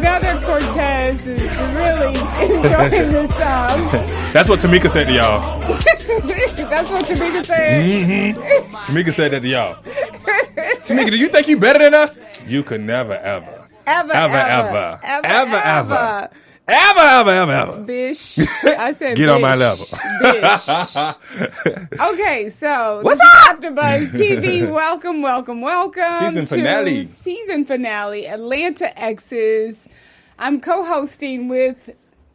Brother Cortez is really enjoying this song. That's what Tamika said to y'all. That's what Tamika said. Mm-hmm. Tamika said that to y'all. Tamika, do you think you're better than us? You could never, ever. Ever, ever, ever. Ever, ever. ever. ever. Ever, ever, ever, ever. Bish. I said Get bish, on my level. bish. okay, so. What's up? AfterBuzz TV. Welcome, welcome, welcome. Season finale. Season finale, Atlanta Exes I'm co-hosting with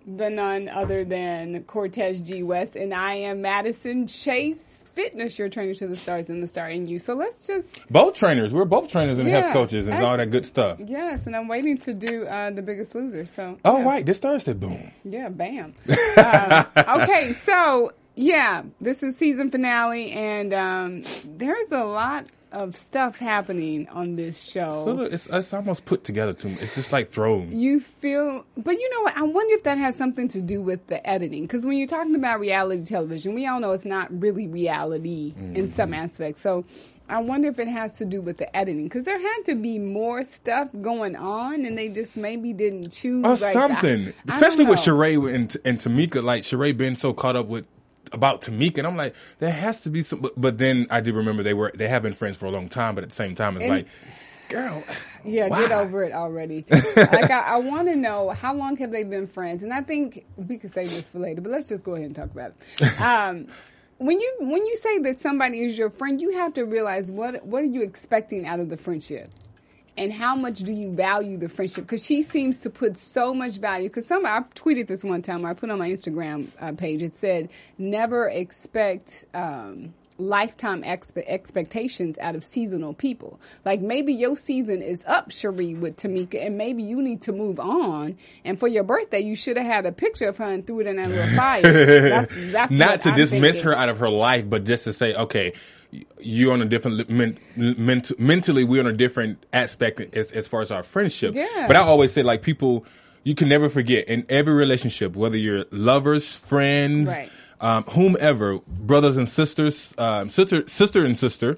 the none other than Cortez G West, and I am Madison Chase Fitness, your trainer to the stars and the star in you. So let's just Both trainers. We're both trainers and Yeah. health coaches and all that good stuff. yes, and I'm waiting to do uh, the Biggest Loser. So Oh, yeah. right. This Thursday. Boom. Yeah, bam. um, okay, so yeah, this is season finale, and um, there's a lot of stuff happening on this show. So it's, it's almost put together to me. It's just like thrown. you feel, but you know what? I wonder if that has something to do with the editing. Because when you're talking about reality television, we all know it's not really reality in some Mm-hmm. aspects. So I wonder if it has to do with the editing. Because there had to be more stuff going on, and they just maybe didn't choose or like, something. I Especially don't with. Sheree and, and Tamika, like Sheree being so caught up with about Tamika, and I'm like, there has to be some. But, but then I did remember they were they have been friends for a long time, but at the same time, it's And- like, girl, Yeah, Why? get over it already. like I, I want to know how long have they been friends, and I think we could say this for later, but let's just go ahead and talk about it. Um, when you when you say that somebody is your friend, you have to realize what what are you expecting out of the friendship, and how much do you value the friendship? Because she seems to put so much value. Because some I tweeted this one time, I put on my Instagram uh, page. It said, "Never expect." Um, lifetime expe- expectations out of seasonal people. Like maybe your season is up, Sheree, with Tamika, and maybe you need to move on. And for your birthday, you should have had a picture of her and threw it in that little fire. That's, that's not to I'm dismiss thinking. her out of her life, but just to say, okay, you're on a different li- men, mentally. We're on a different aspect as, as far as our friendship. Yeah. But I always say, like people, you can never forget in every relationship, whether you're lovers, friends. Right. Um, whomever, brothers and sisters, um, sister, sister and sister,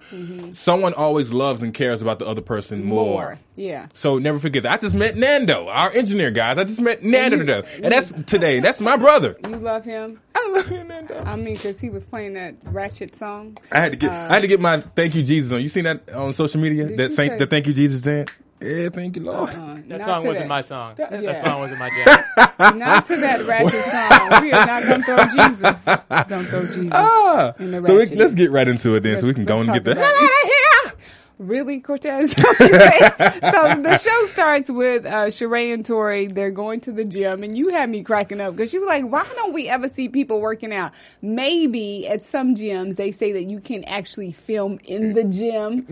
someone always loves and cares about the other person more. Mm-hmm. More. Yeah. So never forget that. I just met Nando, our engineer, guys. I just met Nando you- today. And that's today. That's my brother. You love him? I love Nando. I mean, because he was playing that ratchet song. I had to get I had to get my thank you Jesus on. You seen that on social media? That saint, say- the thank you Jesus dance. Yeah, thank you Lord. Uh, That not song wasn't that. my song. Yeah. That song wasn't my jam. Not to that ratchet song. We are not going to throw Jesus. Don't throw Jesus. Ah, in the so we, let's get right into it then, so we can go and get the hell out of here. Really, Cortez? so the show starts with uh, Sheree and Tori. They're going to the gym, and you had me cracking up because you were like, "Why don't we ever see people working out?" Maybe at some gyms they say that you can actually film in the gym.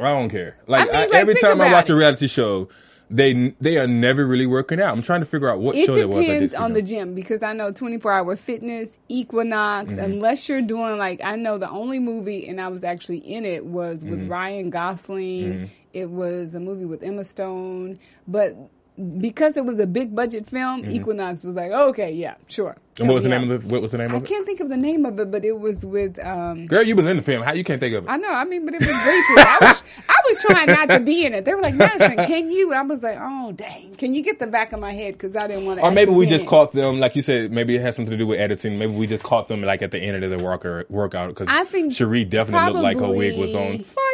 I don't care. Like, I mean, I- like, every time I watch a reality show, they they are never really working out. I'm trying to figure out what It show that was. I did depends on the gym because I know 24 Hour Fitness, Equinox, Mm-hmm. unless you're doing like I know the only movie and I was actually in it was with Mm-hmm. Ryan Gosling. It was a movie with Emma Stone, but because it was a big budget film, Equinox was like, okay, yeah, sure. Mm-hmm. And what was the name of the what was the name I of it? I can't think of the name of it, but it was with. Um, Girl, you was in the film. How you can't think of it? I know. I mean, but it was briefly. I was, I was trying not to be in it. They were like, Madison, can you? I was like, oh dang, can you get the back of my head because I didn't want to. Or maybe we just caught them, like you said. Maybe it has something to do with editing. Maybe we just caught them like at the end of the worker workout because I think Sheree definitely looked like her wig was on fire.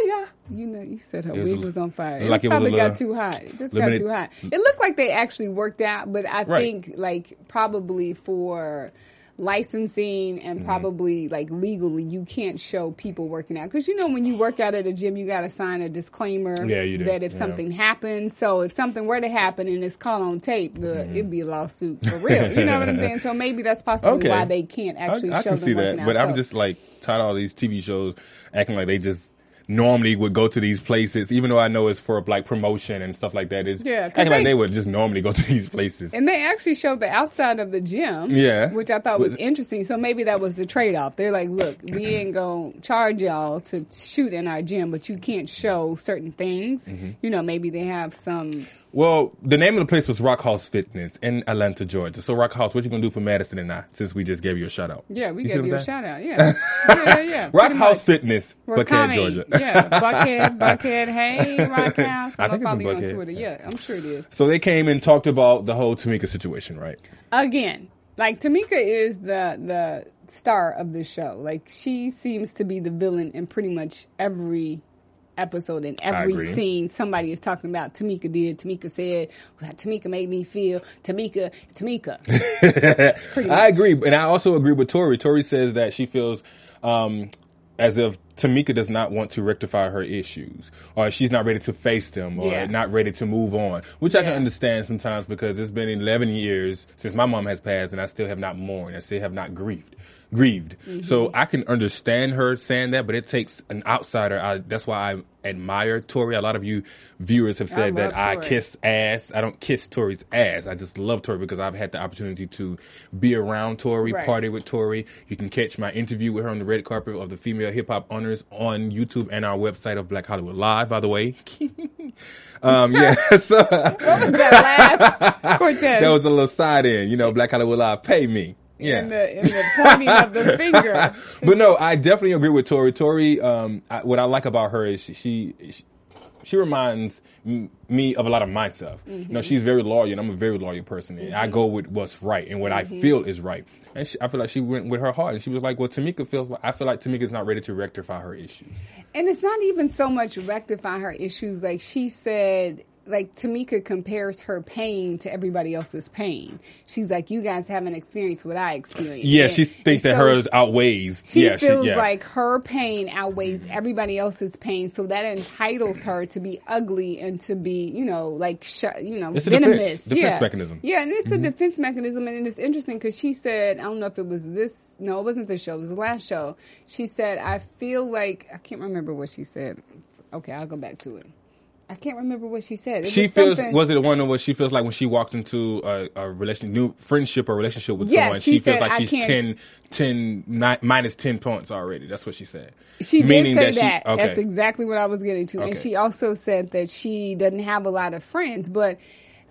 You know, you said her was wig a- was on fire. like it probably got too hot. It just limited- got too hot. It looked like they actually worked out, but I Right. think like probably for licensing and Mm-hmm. probably like legally you can't show people working out because you know when you work out at a gym you got to sign a disclaimer Yeah, that if Yeah. something happens so if something were to happen and it's caught on tape the, Mm-hmm. it'd be a lawsuit for real you know what i'm saying so maybe that's possibly Okay. why they can't actually I, I can them see that, out but I'm So- just like tired of all these TV shows acting like they just normally would go to these places, even though I know it's for like promotion and stuff like that. Is yeah, acting like they- they would just normally go to these places. And they actually showed the outside of the gym. Yeah. Which I thought was interesting. So maybe that was the trade off. They're like, look, we ain't to charge y'all to shoot in our gym, but you can't show certain things. Mm-hmm. You know, maybe they have some. Well, the name of the place was Rock House Fitness in Atlanta, Georgia. So Rock House, what you gonna do for Madison and I? Since we just gave you a shout out. Yeah, we You see gave you a saying? shout out. Yeah. yeah, yeah. Rock pretty House much. Fitness, We're Buckhead, coming. Georgia. yeah, Buckhead, Buckhead. Hey, Rock House. I I'll think it's follow in you on Buckhead. Twitter. Yeah, I'm sure it is. So they came and talked about the whole Tamika situation, right? again, like Tamika is the the star of the show. Like she seems to be the villain in pretty much every episode and every scene somebody is talking about Tamika did, Tamika said, well, Tamika made me feel, Tamika, Tamika. I agree, and I also agree with Tori. Tori says that she feels um, as if Tamika does not want to rectify her issues, or she's not ready to face them, or Yeah. not ready to move on. Which I can understand sometimes because it's been 11 years since my mom has passed, and I still have not mourned. I still have not grieved. Grieved. Mm-hmm. So I can understand her saying that, but it takes an outsider. I, that's why I admire Tori. A lot of you viewers have said love that I kiss ass. I don't kiss Tori's ass. I just love Tori because I've had the opportunity to be around Tori, Right. party with Tori. You can catch my interview with her on the red carpet of the Female Hip Hop Honors on YouTube and our website of Black Hollywood Live, by the way. um, yeah, so that last that was a little side in, you know, Black Hollywood Live, pay me. Yeah. in the in the pointing of the finger. but no, I definitely agree with Tori. Tori, um, I, what I like about her is she she, she reminds me of a lot of myself. You know, mm-hmm. she's very loyal, and I'm a very loyal person. And I mm-hmm. go with what's right and what I mm-hmm. feel is right. And she, I feel like she went with her heart, and she was like, "Well, Tamika feels like I feel like Tamika's not ready to rectify her issues." And it's not even so much rectify her issues. Like she said, like Tamika compares her pain to everybody else's pain. She's like, you guys haven't experienced what I experienced. Yeah, And- she thinks that so hers outweighs. She yeah, feels she, yeah. like her pain outweighs everybody else's pain, so that entitles her to be ugly and to be, you know, like sh- you know, It's a venomous. defense- defense yeah. mechanism. Mm-hmm. Yeah, and it's a defense mechanism, and it's interesting because she said, I don't know if it was this, no, it wasn't this show, it was the last show. She said, I feel like I can't remember what she said. Okay, I'll go back to it. I can't remember what she said. It she was feels something- was it the one what she feels like when she walks into a, a relation new friendship or relationship with Yes, someone she she, feels like "I she's can't- 10, 10 ni- minus 10 points already that's what she said She did Meaning say she- that. okay. That's exactly what I was getting to. And she also said that she doesn't have a lot of friends, but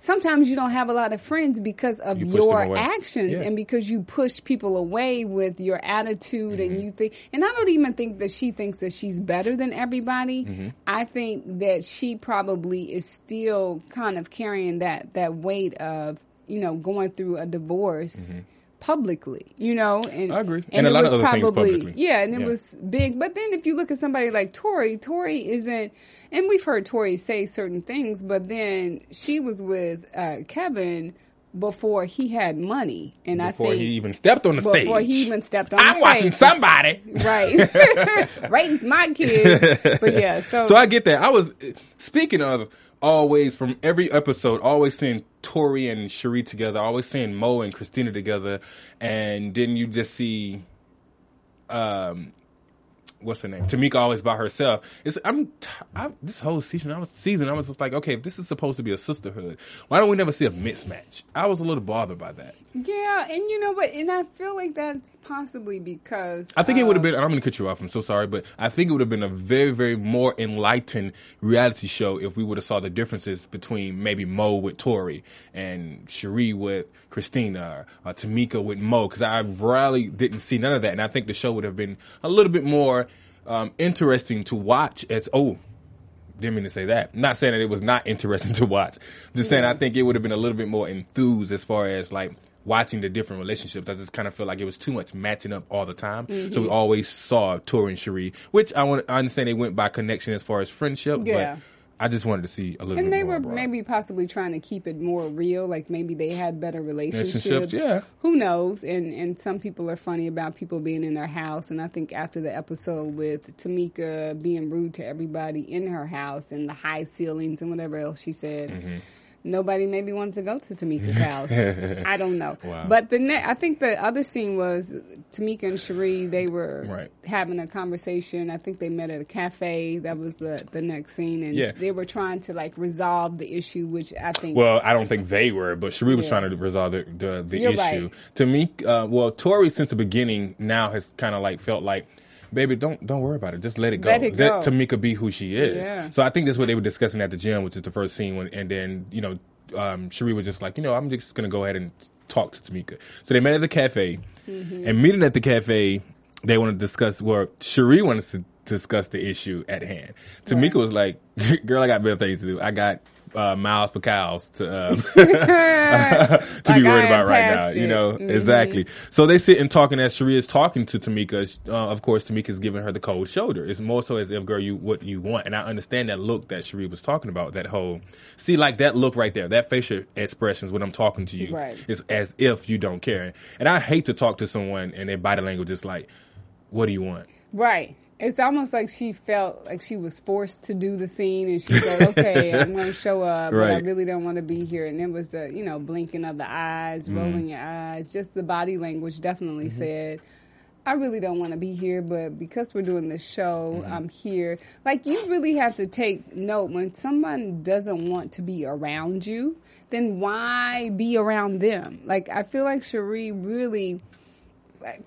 sometimes you don't have a lot of friends because of You your actions Yeah. and because you push people away with your attitude Mm-hmm. and you think and I don't even think that she thinks that she's better than everybody. Mm-hmm. I think that she probably is still kind of carrying that that weight of, you know, going through a divorce publicly, you know, and Mm-hmm. I agree. And a it lot of other things probably- publicly. Yeah, and it Yeah. was big. But then if you look at somebody like Tori, Tori isn't, and we've heard Tori say certain things, but then she was with uh, Kevin before he had money, and before I think before he even stepped on the stage before he even stepped on. Stage i'm watching stage. somebody right, raise my kids. But yeah, so, so i get that i was speaking of always from every episode always seeing tori and cherie together always seeing mo and christina together and then you just see um what's her name? Tamika always by herself. It's I'm, t- I, this whole season. I was season. I was just like, okay, if this is supposed to be a sisterhood, why don't we never see a mismatch? I was a little bothered by that. yeah, and you know what? And I feel like that's possibly because I think it would have been. and I'm going to cut you off. I'm so sorry, but I think it would have been a very, very more enlightened reality show if we would have saw the differences between maybe Mo with Tori and Sheree with Christina, or uh, Tamika with Mo, because I rarely didn't see none of that, and I think the show would have been a little bit more um, interesting to watch. As oh. Didn't mean to say that. Not saying that it was not interesting to watch. Just saying I think it would have been a little bit more enthused as far as like watching the different relationships, I just kind of feel like it was too much matching up all the time. So Mm-hmm. we always saw Tori and Sheree, which I want. I understand they went by connection as far as friendship, Yeah. but I just wanted to see a little bit. And they were abroad. maybe possibly trying to keep it more real, like maybe they had better relationships. Relationships, yeah. Who knows? And and some people are funny about people being in their house. And I think after the episode with Tamika being rude to everybody in her house and the high ceilings and whatever else she said. Mm-hmm. Nobody maybe wanted to go to Tamika's house. I don't know. Wow. But the ne- I think the other scene was Tamika and Sheree. They were Right. having a conversation. I think they met at a cafe. That was the the next scene, and Yeah. they were trying to like resolve the issue, which I think. Well, I don't think they were, but Sheree was Yeah. trying to resolve the the, the issue. right. Me, uh, well, Tori since the beginning now has kind of like felt like, baby, don't don't worry about it, just let it go. Let it go. Tamika be who she is. Yeah. So I think that's what they were discussing at the gym, which is the first scene, when, and then you know, um, Sheree was just like, you know, I'm just gonna go ahead and talk to Tamika. So they met at the cafe, Mm-hmm. and meeting at the cafe, they want to discuss. Well, Sheree wanted to discuss the issue at hand. Tamika was like, "Girl, I got better things to do. I got." Uh, miles per cows to um, to Like be worried about right now. passed You it. know Mhm. exactly. So they sit and talking as Sheree is talking to Tamika. Uh, of course, Tamika's giving her the cold shoulder. It's more so as if, girl, you what you want. And I understand that look that Sheree was talking about. That whole see, like that look right there, that facial expressions when I'm talking to you Right. is as if you don't care. And I hate to talk to someone and their body language is like, "What do you want?" right. It's almost like she felt like she was forced to do the scene, and she said, "Okay, I'm going to show up, but I really don't want to be here." And it was the you know blinking of the eyes, Mm-hmm. rolling your eyes, just the body language definitely said. I really don't want to be here, but because we're doing this show, Mm-hmm. I'm here. Like, you really have to take note when someone doesn't want to be around you, then why be around them? Like, I feel like Sheree really, like,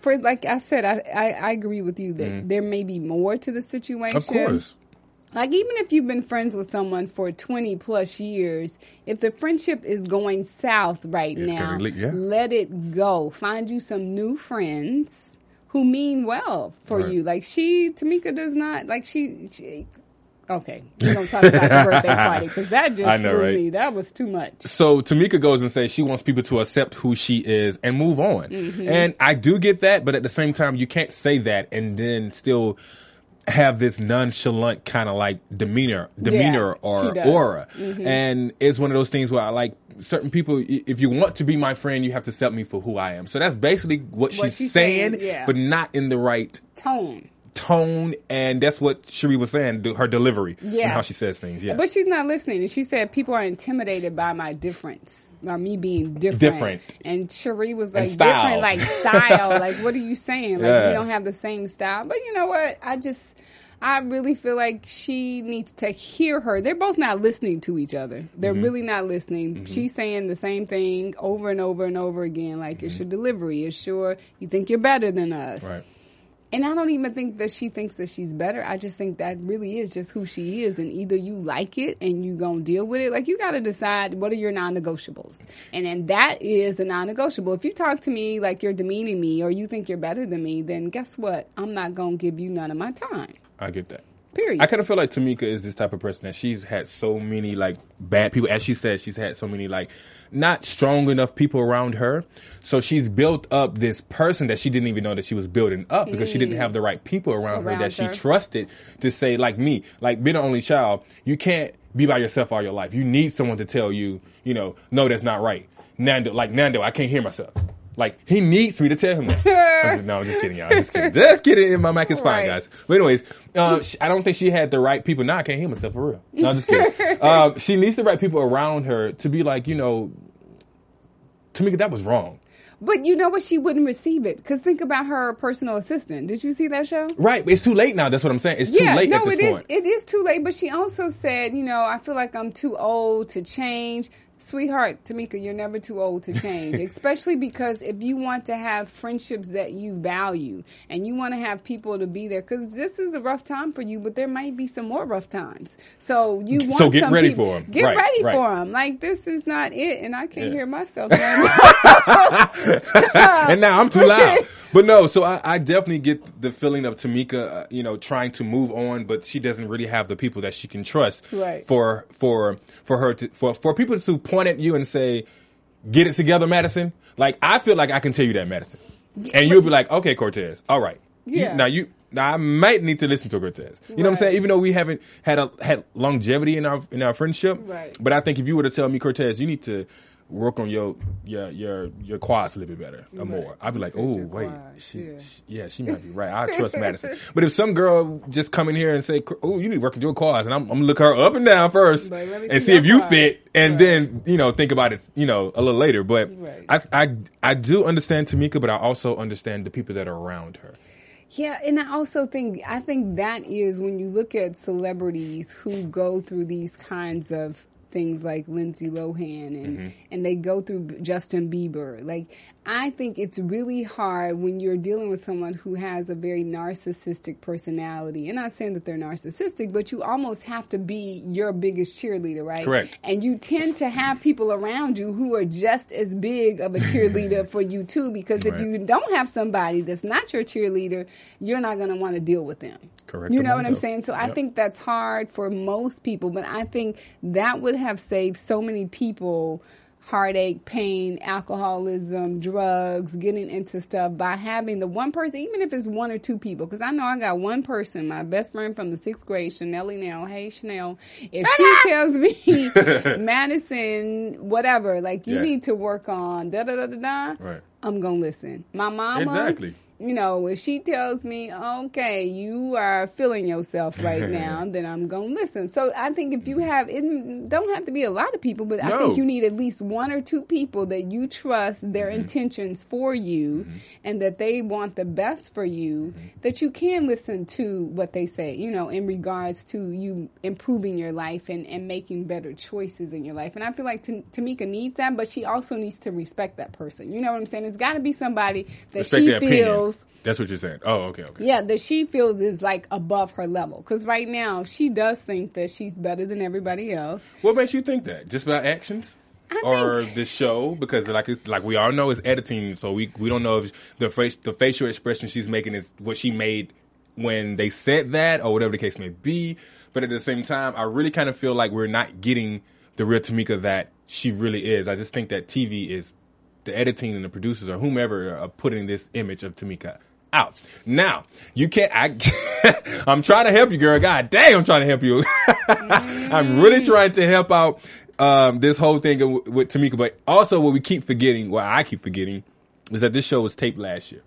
for like I said, I, I, I agree with you that mm. there may be more to the situation. Of course. Like even if you've been friends with someone for 20 plus years, if the friendship is going south right It's now, le- yeah. let it go. Find you some new friends who mean well for Right. you. Like she, Tamika does not like she. she okay, we don't talk about the birthday party because that just I know, threw right? me. That was too much. So Tamika goes and says she wants people to accept who she is and move on. Mm-hmm. And I do get that, but at the same time, you can't say that and then still have this nonchalant kind of like demeanor, demeanor she or aura. Mm-hmm. And it's one of those things where I like certain people, if you want to be my friend, you have to accept me for who I am. So that's basically what, What she's, she's saying, saying, yeah. but not in the right Tone. Tone. And that's what Sheree was saying, her delivery and Yeah. how she says things. Yeah. But she's not listening. And she said people are intimidated by my difference. By me being different. Different. And Sheree was like different, like style. like what are you saying? Like Yeah. we don't have the same style. But you know what? I just I really feel like she needs to hear her. They're both not listening to each other. They're Mm-hmm. really not listening. She's saying the same thing over and over and over again. Like it's your delivery. It's your you think you're better than us. Mm-hmm. right. And I don't even think that she thinks that she's better. I just think that really is just who she is. And either you like it and you gonna deal with it. Like you gotta decide what are your non-negotiables. And then that is a non-negotiable. If you talk to me like you're demeaning me or you think you're better than me, then guess what? I'm not gonna give you none of my time. I get that. Period. I kind of feel like Tamika is this type of person that she's had so many like bad people. As she said, she's had so many like not strong enough people around her. So she's built up this person that she didn't even know that she was building up because she didn't have the right people around, her Around that she trusted to say, like me, like being an only child, you can't be by yourself all your life. You need someone to tell you, you know, no, that's not right. Nando, like Nando, I can't hear myself. Like he needs me to tell him that. I'm just, no, I'm just kidding, y'all. Just kidding. Just kidding. My mic is fine, Right. guys. But anyways, uh, sh- I don't think she had the right people. Now I can't hear myself for real. No, I'm just kidding. um, she needs the right people around her to be like, you know, Tamika, that was wrong. but you know what? She wouldn't receive it. Cause think about her personal assistant. Did you see that show? Right, but it's too late now. That's what I'm saying. It's too late no, at this it is. point. It is too late. But she also said, you know, I feel like I'm too old to change. Sweetheart, Tamika, you're never too old to change, especially because if you want to have friendships that you value and you want to have people to be there, because this is a rough time for you, but there might be some more rough times. So you want So get ready people- for 'em. Get Right, ready right. for them. Like this is not it, and I can't Yeah. hear myself. and now I'm too loud. But no, so I, I definitely get the feeling of Tamika, uh, you know, trying to move on, but she doesn't really have the people that she can trust Right. for for for her to for for people to point at you and say, get it together, Madison. Like I feel like I can tell you that, Madison, and you'll be like, okay, Cortez, all right. You- Yeah. now you. Now I might need to listen to Cortez. You know what I'm saying? Even though we haven't had a had longevity in our in our friendship, Right. but I think if you were to tell me, Cortez, you need to work on your your your your quads a little bit better or more, I'd be like, oh wait, she, yeah. she- yeah, she might be right. I trust Madison. But if some girl just come in here and say, oh, you need to work on your quads, and I'm, I'm gonna look her up and down first Like, and see see if you quads. fit, and Right. then you know think about it, you know, a little later. But Right. I I I do understand Tamika, but I also understand the people that are around her. Yeah, and I also think I think that is when you look at celebrities who go through these kinds of things like Lindsay Lohan and Mm-hmm. and they go through Justin Bieber. Like I think it's really hard when you're dealing with someone who has a very narcissistic personality. And I'm not saying that they're narcissistic, but you almost have to be your biggest cheerleader, right? Correct. And you tend to have people around you who are just as big of a cheerleader for you too because if Right. you don't have somebody that's not your cheerleader, you're not going to want to deal with them. Correct. You know what I'm saying? So I think that's hard for most people, but I think that would have saved so many people heartache, pain, alcoholism, drugs, getting into stuff by having the one person, even if it's one or two people. Because I know I got one person, my best friend from the sixth grade, Chanel now. Hey, Chanel. If she tells me, Madison, whatever, like you Yeah. need to work on da da da da da, Right. I'm gonna listen. My mama, Exactly. You know, if she tells me, okay, you are feeling yourself right now, then I'm gonna listen. So I think if you have, it don't have to be a lot of people, but I think you need at least one or two people that you trust their Mm-hmm. intentions for you, and that they want the best for you. Mm-hmm. That you can listen to what they say. You know, in regards to you improving your life and and making better choices in your life. And I feel like Tam- Tamika needs that, but she also needs to respect that person. You know what I'm saying? It's got to be somebody that Respect she feels. Feels. That's what you're saying. Oh, okay, okay. Yeah, that she feels is like above her level. Because right now, she does think that she's better than everybody else. What makes you think that? Just about actions? I or think- the show because like it's like we all know it's editing so we we don't know if the face the facial expression she's making is what she made when they said that or whatever the case may be but at the same time I really kind of feel like we're not getting the real Tamika that she really is I just think that TV is the editing and the producers or whomever are putting this image of Tamika out. Now, you can't, I, I'm trying to help you, girl. God damn, I'm trying to help you. I'm really trying to help out, um, this whole thing with, with Tamika, but also what we keep forgetting, what I keep forgetting, is that this show was taped last year.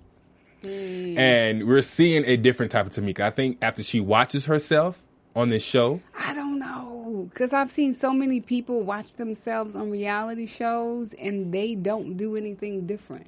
And we're seeing a different type of Tamika. I think after she watches herself on this show, I don't know. Because I've seen so many people watch themselves on reality shows and they don't do anything different.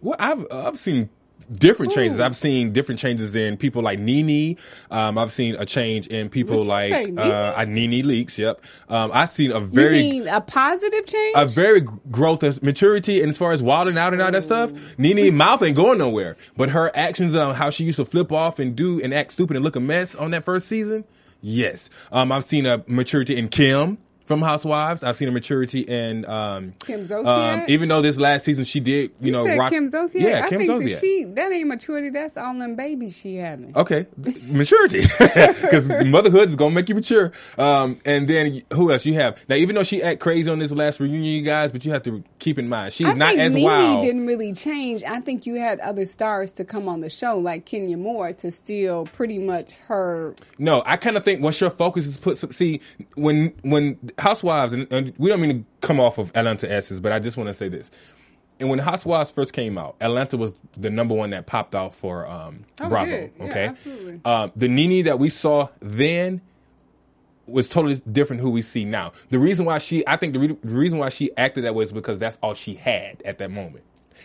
Well, I've I've seen different changes. I've seen different changes in people like Nene. Um, I've seen a change in people like say, Nene? uh, Nene Leakes. Yep. Um, I've seen a You very mean a positive change? a very growth of maturity and as far as wilding out and all that stuff. Nene mouth ain't going nowhere, but her actions on how she used to flip off and do and act stupid and look a mess on that first season. Yes. Um, I've seen a maturity in Kim. From Housewives, I've seen a maturity in um, Kim um, Zolciak? even though this last season she did, you, you know, rock. Kim Zolciak? Yeah, I Kim think Zolciak. that she that ain't maturity. That's all them babies she having. Okay, maturity, because motherhood is gonna make you mature. Um, and then who else you have now? Even though she act crazy on this last reunion, you guys, but you have to keep in mind she's I not think as Nene wild. didn't really change. I think you had other stars to come on the show, like Kenya Moore, to steal pretty much her. No, I kind of think once your focus is put, see, when when Housewives, and, and we don't mean to come off of Atlanta Exes, but I just want to say this. And when Housewives first came out, Atlanta was the number one that popped out for um, Oh, Bravo. Yeah, Okay, absolutely. Um, the Nene that we saw then was totally different who we see now. The reason why she, I think the, re- the reason why she acted that way is because that's all she had at that moment.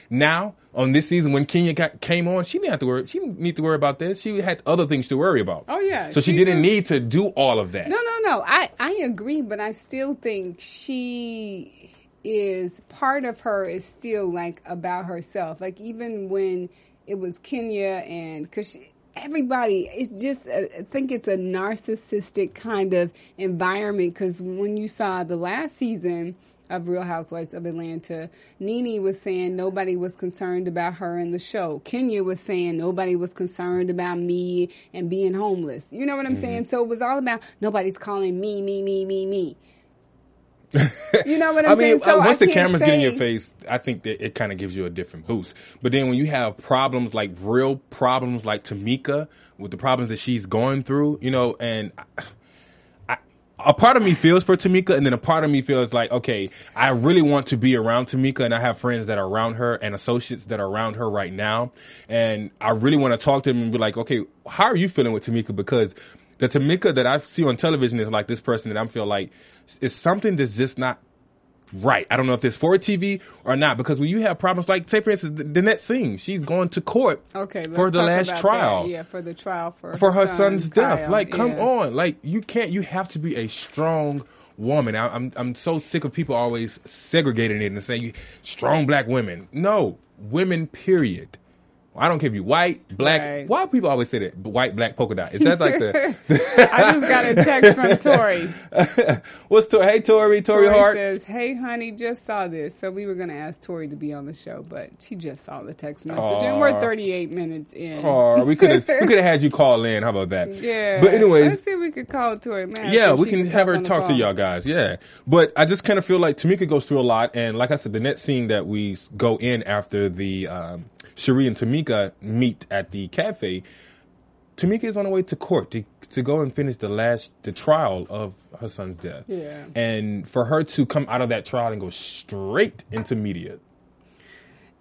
Now, on this season, when Kenya got, came on, she didn't have to worry. She didn't need to worry about this. She had other things to worry about. Oh, yeah. So she, She didn't just- need to do all of that. No, no, no. I I agree, but I still think she is part of her is still like about herself. Like even when it was Kenya and because. Everybody, it's just, uh, I think it's a narcissistic kind of environment because when you saw the last season, of Real Housewives of Atlanta, Nene was saying nobody was concerned about her in the show. Kenya was saying nobody was concerned about me and being homeless. You know what I'm saying? So it was all about nobody's calling me, me, me, me, me. You know what I'm I mean, saying? So uh, once I the cameras get in your face, I think that it kind of gives you a different boost. But then when you have problems like real problems like Tamika with the problems that she's going through, you know, and I, a part of me feels for Tamika, and then a part of me feels like, okay, I really want to be around Tamika, and I have friends that are around her and associates that are around her right now, and I really want to talk to them and be like, okay, how are you feeling with Tamika? Because the Tamika that I see on television is like this person that I feel like is something that's just not right. I don't know if it's for TV or not because when you have problems like, say for instance, the Danette Singh, she's going to court Okay, for the last trial that. Yeah, for the trial for for her son, son's death. Like, come Yeah. on, like you can't. You have to be a strong woman. I, I'm I'm so sick of people always segregating it and saying strong black women. No, women. Period. I don't care if you white, black. Right. Why do people always say that? White, black, polka dot. Is that like the? I just got a text from Tori. what's Tori? Hey, Tori, Tori, Tori Hart. says, "Hey, honey, just saw this." So we were going to ask Tori to be on the show, but she just saw the text message, and we're 38 minutes in. Or we could have we could have had you call in. How about that? Yeah. But anyways, let's see if we could call Tori. Man, Yeah, we can have her talk to y'all guys. Yeah, but I just kind of feel like Tamika goes through a lot, and like I said, the next scene that we go in after the um, Sheree and Tamika meet at the cafe, Tamika is on her way to court to to go and finish the last the trial of her son's death. Yeah. and for her to come out of that trial and go straight into media.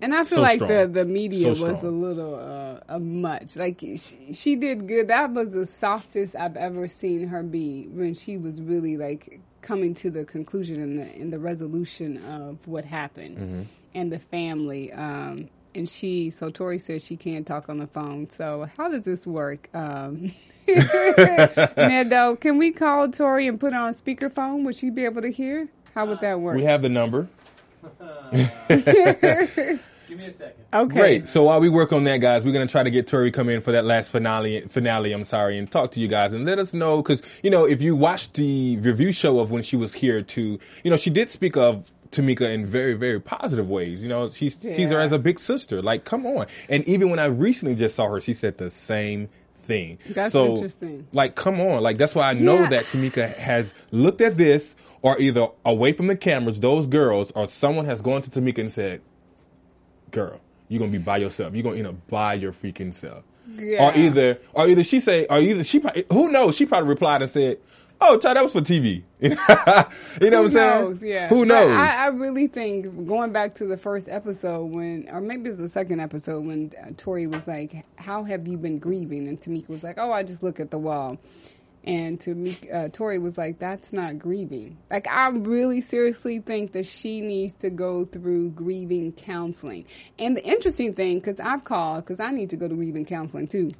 And I feel So like strong. the the media So was a little uh, a much. Like she, she did good. That was the softest I've ever seen her be when she was really like coming to the conclusion and the in the resolution of what happened Mm-hmm. and the family. Um, and she, so Tori says she can't talk on the phone. So how does this work? Um, Nando, can we call Tori and put on speakerphone? Would she be able to hear? How would that work? We have the number. Give me a second. okay. Great. So while we work on that, guys, we're gonna try to get Tori come in for that last finale. Finale, I'm sorry, and talk to you guys and let us know because you know if you watched the review show of when she was here to, you know, she did speak of. Tamika in very, very positive ways. You know, she sees her as a big sister. Like, come on. And even when I recently just saw her, she said the same thing. That's so, interesting. Like, come on. Like, that's why I know Yeah. that Tamika has looked at this or either away from the cameras, those girls, or someone has gone to Tamika and said, girl, you're gonna be by yourself. You're gonna end up by your freaking self. Yeah. Or either, or either she say, or either she, probably, who knows? She probably replied and said, "Oh, child, that was for TV." you know what Who I'm saying? knows? Yeah. Who knows? I, I really think going back to the first episode when, or maybe it's the second episode when uh, Tori was like, "How have you been grieving?" and Tamika was like, "Oh, I just look at the wall." And Tamika, uh, Tori was like, "That's not grieving." Like, I really seriously think that she needs to go through grieving counseling. And the interesting thing, because I've called, because I need to go to grieving counseling too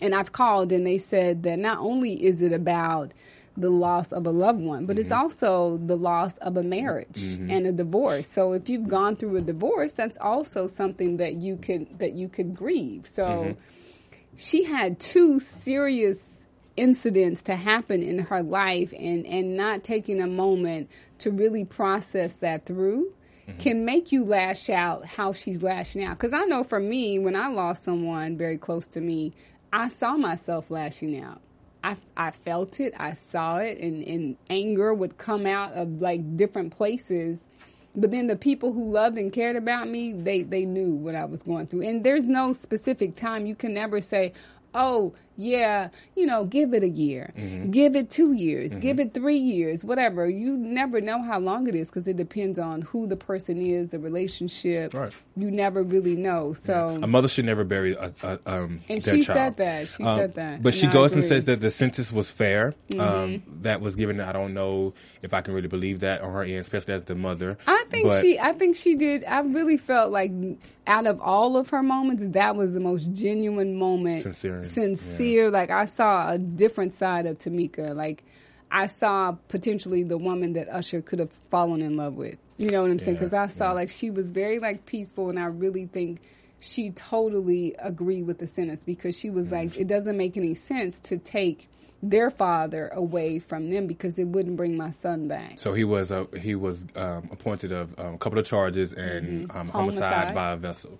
and I've called and they said that not only is it about the loss of a loved one, but it's mm-hmm. also the loss of a marriage mm-hmm. and a divorce. So if you've gone through a divorce, that's also something that you could that you could grieve. So mm-hmm. she had two serious incidents to happen in her life and and not taking a moment to really process that through can make you lash out how she's lashing out. Because i know for me when i lost someone very close to me i saw myself lashing out i, I felt it i saw it and, and anger would come out of like different places but then the people who loved and cared about me, they they knew what I was going through. And there's no specific time. You can never say, "Oh, yeah, you know, give it a year, give it two years, give it three years, whatever." You never know how long it is because it depends on who the person is, the relationship. Right. You never really know. So a mother should never bury a, a um, And she child. said that. She Um, said that. But she I goes and. Mm-hmm. says that the sentence was fair. Um, that was given. I don't know if I can really believe that on her end, especially as the mother. I think But- she. I think she did. I really felt like out of all of her moments, that was the most genuine moment. Sincere, Sincere. Like I saw a different side of Tamika. Like I saw potentially the woman that Usher could have fallen in love with. You know what I'm saying? Because I saw yeah. like she was very like peaceful, and I really think she totally agreed with the sentence because she was like, it doesn't make any sense to take their father away from them because it wouldn't bring my son back. So he was uh, he was um, appointed of um, a couple of charges and um, homicide, Mm-hmm. Homicide. by a vessel.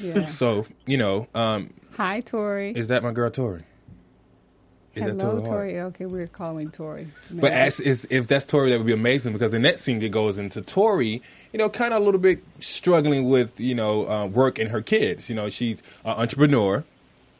Yeah. So you know, um, Hi, Tori. is that my girl Tori? Is that Hello, Tori Tori. Okay, we're calling Tori. But as, is, if that's Tori, that would be amazing because the next scene it goes into Tori, you know, kind of a little bit struggling with you know uh, work and her kids. You know, she's an entrepreneur.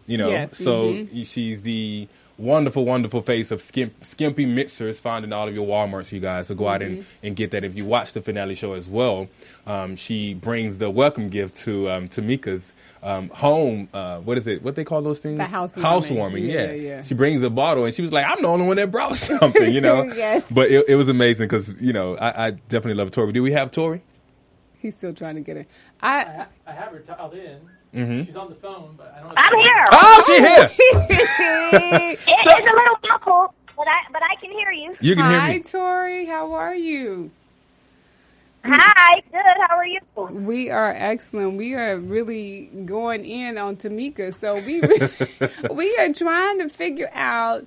You know, Yes, so mhm. she's the wonderful, wonderful face of Skimp, Skimpy Mixers found in all of your WalMarts. You guys, so go out and, Mm-hmm. and get that. If you watch the finale show as well, um, she brings the welcome gift to um, Tamika's. Um, home, uh, what is it? What they call those things? The housewarming. Housewarming, Yeah, yeah. yeah. She brings a bottle and she was like, "I'm the only one that brought something," you know. Yes. But it, it was amazing because you know I, I definitely love Tori. Do we have Tori? He's still trying to get it. I I have her dialed in. Mm-hmm. She's on the phone, but I don't know. I'm here. Oh, she here. It, it's a little muffled, but I but I can hear you. You can Hi, hear me. Hi, Tori. How are you? Hi, good. How are you? We are excellent. We are really going in on Tamika. So we we are trying to figure out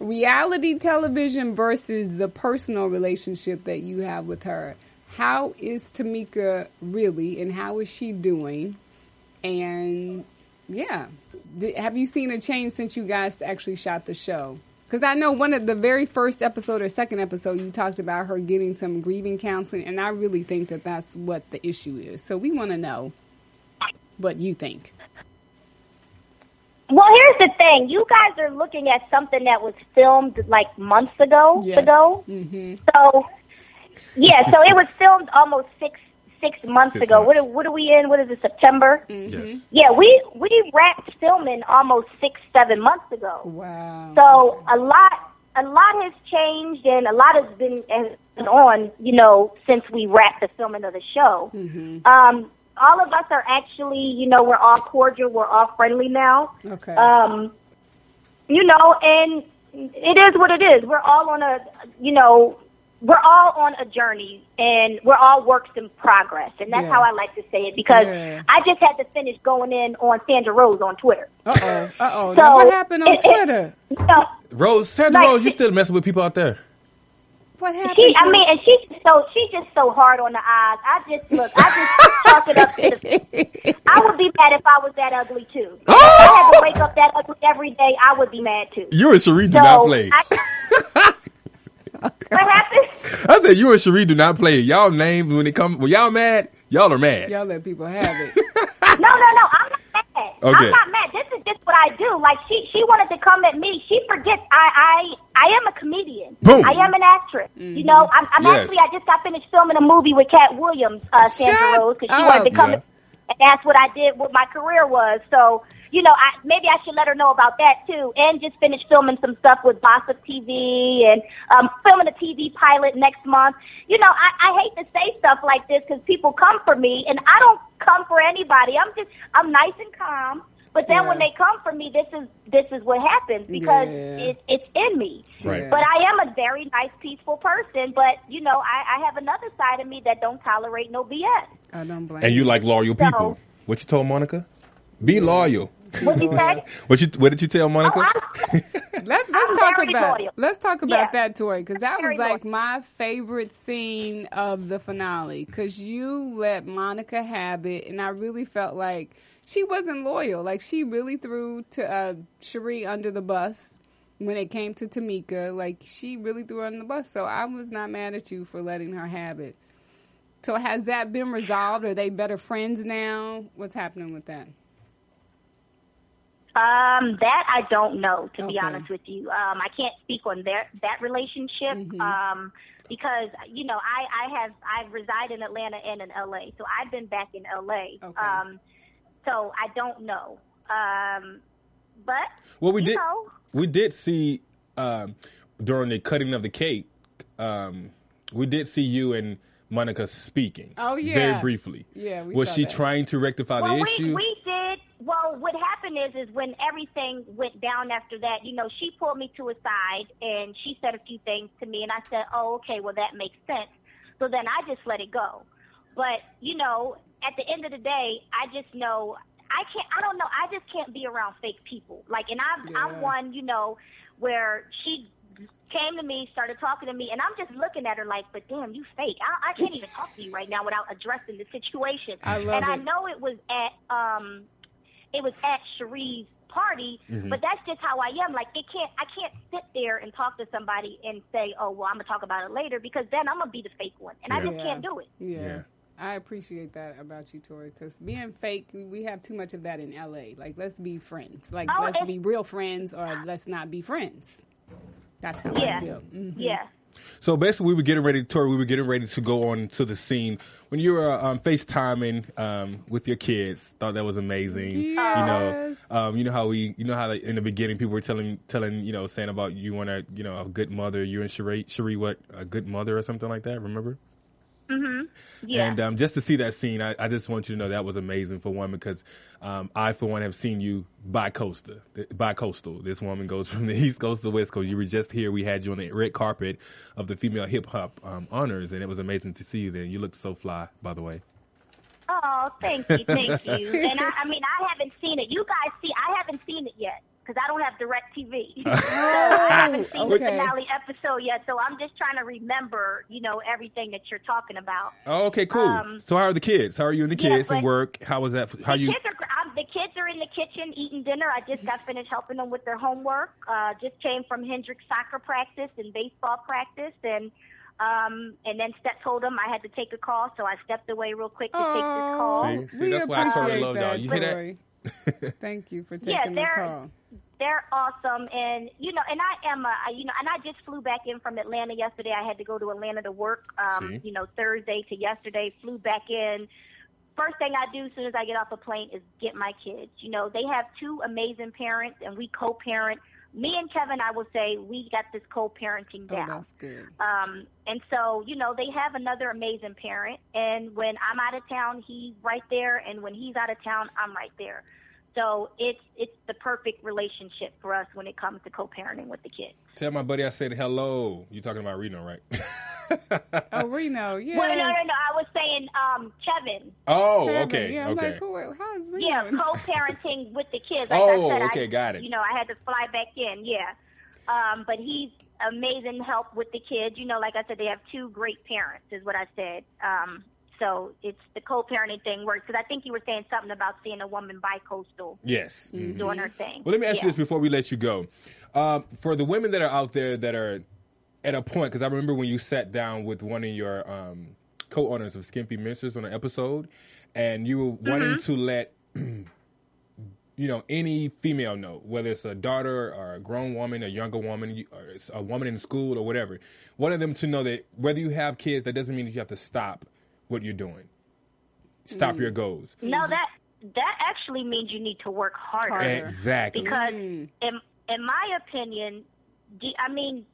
reality television versus the personal relationship that you have with her. How is Tamika really, and how is she doing? And yeah, have you seen a change since you guys actually shot the show? Because I know one of the very first episode or second episode, you talked about her getting some grieving counseling, and I really think that that's what the issue is. So we want to know what you think. Well, here's the thing. You guys are looking at something that was filmed like months ago. Yes. Ago. Mm-hmm. So, yeah. So it was filmed almost six six months Six ago. What months. are, what are we in? What is it? September. Yes. Yeah, we we wrapped filming almost six seven months ago. Wow. So a lot, a lot has changed, and a lot has been has been on, you know, since we wrapped the filming of the show. Um, all of us are actually, you know, we're all cordial, we're all friendly now. okay. Um, you know, and it is what it is. We're all on a, you know, we're all on a journey, and we're all works in progress, and that's Yes. how I like to say it because Yeah. I just had to finish going in on Sandra Rose on Twitter. uh oh. Uh oh. So, what happened on it- it- Twitter? You know, Rose, Sandra Like- Rose, you still messing with people out there? What happened? She, I mean, and she's so she's just so hard on the eyes. I just look, I just chalk it up to the. I would be mad if I was that ugly too. If I had to wake up that ugly every day, I would be mad too. You and Sheree do So, not play. I, what happened? I said you and Sheree do not play. Y'all names when it come when y'all mad, y'all are mad. Y'all let people have it. No, no, no. I'm not mad. Okay. I'm not mad. This is just what I do. Like she, she wanted to come at me. She forgets I, I, I am a comedian. Boom. I am an actress. You know, I'm, I'm Yes. actually. I just got finished filming a movie with Katt Williams, uh, Sandra Shut Rose, because she up. wanted to come. Yeah. And that's what I did. What my career was. So. You know, I, maybe I should let her know about that too, and just finish filming some stuff with Gossip TV and um, filming a TV pilot next month. You know, I, I hate to say stuff like this because people come for me, and I don't come for anybody. I'm just I'm nice and calm. But then when they come for me, this is this is what happens because Yeah. it, it's in me. Right. But I am a very nice, peaceful person. But you know, I, I have another side of me that don't tolerate no BS. I don't blame. And you like loyal So- people. What you told Monica? Be loyal. What you say? What you what did you tell Monica? Oh, I'm, Let's let's I'm talk about loyal. let's talk about Yeah. that, Tori, because that was like loyal. my favorite scene of the finale. Because you let Monica have it, and I really felt like she wasn't loyal. Like she really threw to uh, Sheree under the bus when it came to Tamika. Like she really threw her under the bus. So I was not mad at you for letting her have it. So has that been resolved? Are they better friends now? What's happening with that? Um, that I don't know, to be honest with you. Um, I can't speak on their that relationship. Mm-hmm. Um, because you know, I I have I reside in Atlanta and in LA, so I've been back in LA. Okay. Um, so I don't know. Um, but Well, we you did. know, We did see um, during the cutting of the cake. Um, we did see you and Monica speaking. Oh, yeah. very briefly. Yeah, we was saw she that. trying to rectify well, the we issue? we What happened is, is when everything went down after that, you know, she pulled me to a side and she said a few things to me, and I said, "Oh, okay, well that makes sense." So then I just let it go. But you know, at the end of the day, I just know I can't. I don't know. I just can't be around fake people. Like, and I'm Yeah. I'm one, you know, where she came to me, started talking to me, and I'm just looking at her like, "But damn, you fake. I, I can't even talk to you right now without addressing the situation." I love and I know it was at um, it was at Sheree's party, Mm-hmm. but that's just how I am. Like it can't I can't sit there and talk to somebody and say, "Oh, well, I'm gonna talk about it later," because then I'm gonna be the fake one, and I Yeah. just can't do it. Yeah. Yeah. I appreciate that about you, Tori, because being fake, we have too much of that in LA. Like, let's be friends. Like, Oh, let's be real friends, or let's not be friends. That's how Yeah, I feel. Mhm. yeah. So basically, we were getting ready, Tori. We were getting ready to go on to the scene when you were um, FaceTiming um, with your kids. Thought that was amazing. You know, um, you know how we, you know how like, in the beginning people were telling, telling, you know, saying about you want a, you know, a good mother. You and Sheree, Sheree, what a good mother or something like that. Remember? Yeah. And um, just to see that scene, I, I just want you to know that was amazing for one because um, I, for one, have seen you by coastal. Bi-coastal. This woman goes from the East Coast to the West Coast. You were just here. We had you on the red carpet of the female hip hop um, honors, and it was amazing to see you there. You looked so fly, by the way. Oh, thank you, thank you. And I, I mean, I haven't seen it. You guys see, I haven't seen it yet because I don't have DirecTV. so I haven't seen the finale episode yet. So I'm just trying to remember, you know, everything that you're talking about. Oh, okay, cool. Um, so how are the kids? How are you and the yeah, kids and work? How was that? How the you? kids are gr- um, the kids are in the kitchen eating dinner. I just got finished helping them with their homework. Uh, just came from Hendrix soccer practice and baseball practice, and um, and then Steph told them I had to take a call, so I stepped away real quick to take this call. Oh, See? See, we that's why Torrei appreciate loves y'all. that, You hear that? Torrei. Thank you for taking Yeah, the they're call. they're awesome, and you know, and I am, uh, you know, and I just flew back in from Atlanta yesterday. I had to go to Atlanta to work, um, you know, Thursday to yesterday. Flew back in. First thing I do as soon as I get off a plane is get my kids. You know, they have two amazing parents, and we co-parent. Me and Kevin, I will say, we got this co-parenting Oh, down. that's good. Um, and so, you know, they have another amazing parent. And when I'm out of town, he's right there. And when he's out of town, I'm right there. So it's it's the perfect relationship for us when it comes to co-parenting with the kids. Tell my buddy I said hello. You're talking about Reno, right? Oh, Reno, yeah. Well, no, no, no. I was saying um, Kevin. oh, Kevin, okay, Yeah, I'm okay. like, who, how is Reno? Yeah, co-parenting with the kids. Like Oh, I said, okay, I, got it. You know, I had to fly back in. Yeah. Um, but he's amazing help with the kids. You know, like I said, they have two great parents, is what I said. Um, so it's the co-parenting thing works because I think you were saying something about seeing a woman bi-coastal yes. doing her thing. Well, let me ask Yeah. you this before we let you go. Um, for the women that are out there that are at a point, because I remember when you sat down with one of your um, co-owners of Skimpy Mixers on an episode, and you were wanting Mm-hmm. to let you know any female know, whether it's a daughter or a grown woman, a younger woman, or it's a woman in school or whatever, wanted them to know that whether you have kids, that doesn't mean that you have to stop what you're doing, stop your goals. No, that that actually means you need to work harder. Harder. Exactly. Because Mm. in in my opinion, I mean,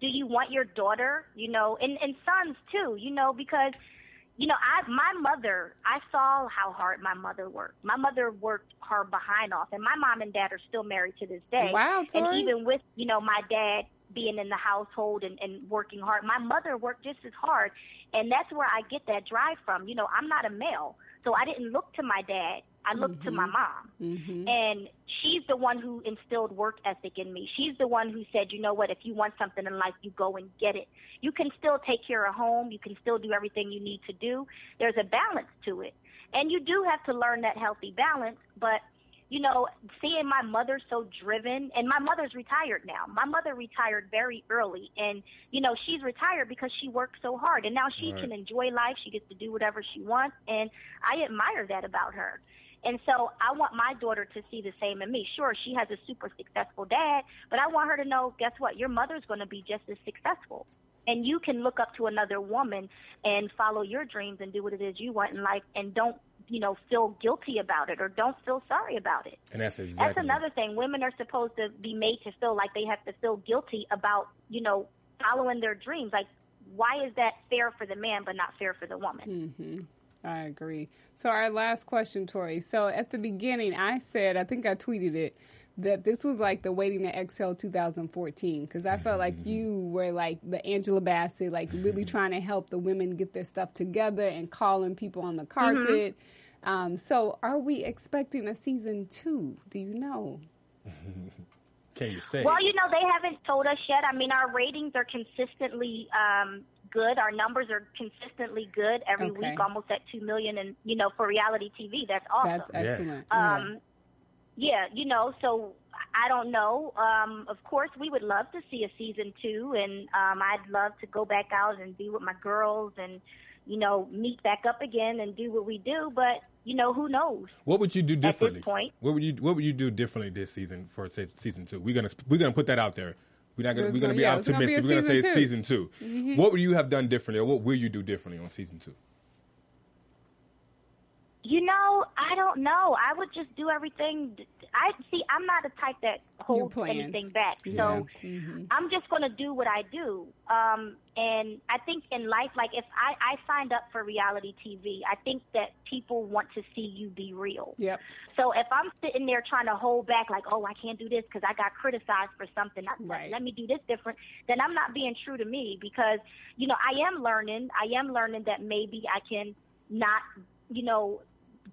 do you want your daughter, you know, and and sons too, you know, because you know, I my mother, I saw how hard my mother worked. My mother worked her behind off, and my mom and dad are still married to this day. Wow, and even with you know my dad being in the household and, and working hard, my mother worked just as hard, and that's where I get that drive from. You know, I'm not a male, so I didn't look to my dad. I looked to my mom. Mm-hmm. And she's the one who instilled work ethic in me. She's the one who said, you know what, if you want something in life, you go and get it. You can still take care of home. You can still do everything you need to do. There's a balance to it. And you do have to learn that healthy balance. But, you know, seeing my mother so driven, and my mother's retired now. My mother retired very early. And, you know, she's retired because she worked so hard. And now she Right. can enjoy life. She gets to do whatever she wants. And I admire that about her. And so I want my daughter to see the same in me. Sure, she has a super successful dad, but I want her to know, guess what? Your mother's going to be just as successful. And you can look up to another woman and follow your dreams and do what it is you want in life and don't, you know, feel guilty about it or don't feel sorry about it. and that's exactly That's another thing. Women are supposed to be made to feel like they have to feel guilty about, you know, following their dreams. Like, why is that fair for the man but not fair for the woman? Mm-hmm. I agree. So our last question, Torrei. So at the beginning, I said, I think I tweeted it, that this was like the Waiting to Exhale 2014 because I felt like you were like the Angela Bassett, like really trying to help the women get their stuff together and calling people on the carpet. Um, so are we expecting a season two? Do you know? Can you say? Well, you know, they haven't told us yet. I mean, our ratings are consistently um, good. Our numbers are consistently good every Okay. week, almost at two million. And you know, for reality TV, that's awesome. That's excellent. um, yeah, you know, so I don't know. Um, of course, we would love to see a season two, and um, I'd love to go back out and be with my girls and, you know, meet back up again and do what we do. But you know, who knows? What would you do this differently? point. What would you What would you do differently this season for say, season two? We're gonna we're gonna put that out there. We're not gonna we're gonna gonna- be yeah, it's gonna be optimistic. we're gonna say season it's two. season 2 mm-hmm. What would you have done differently, or what will you do differently on season two? You know, I don't know. I would just do everything. I see. I'm not the type that holds anything back. Yeah. So Mhm. I'm just going to do what I do. Um, and I think in life, like if I, I signed up for reality TV, I think that people want to see you be real. Yep. So if I'm sitting there trying to hold back, like, oh, I can't do this because I got criticized for something, I, Right. let me do this different, then I'm not being true to me because, you know, I am learning. I am learning that maybe I can not, you know,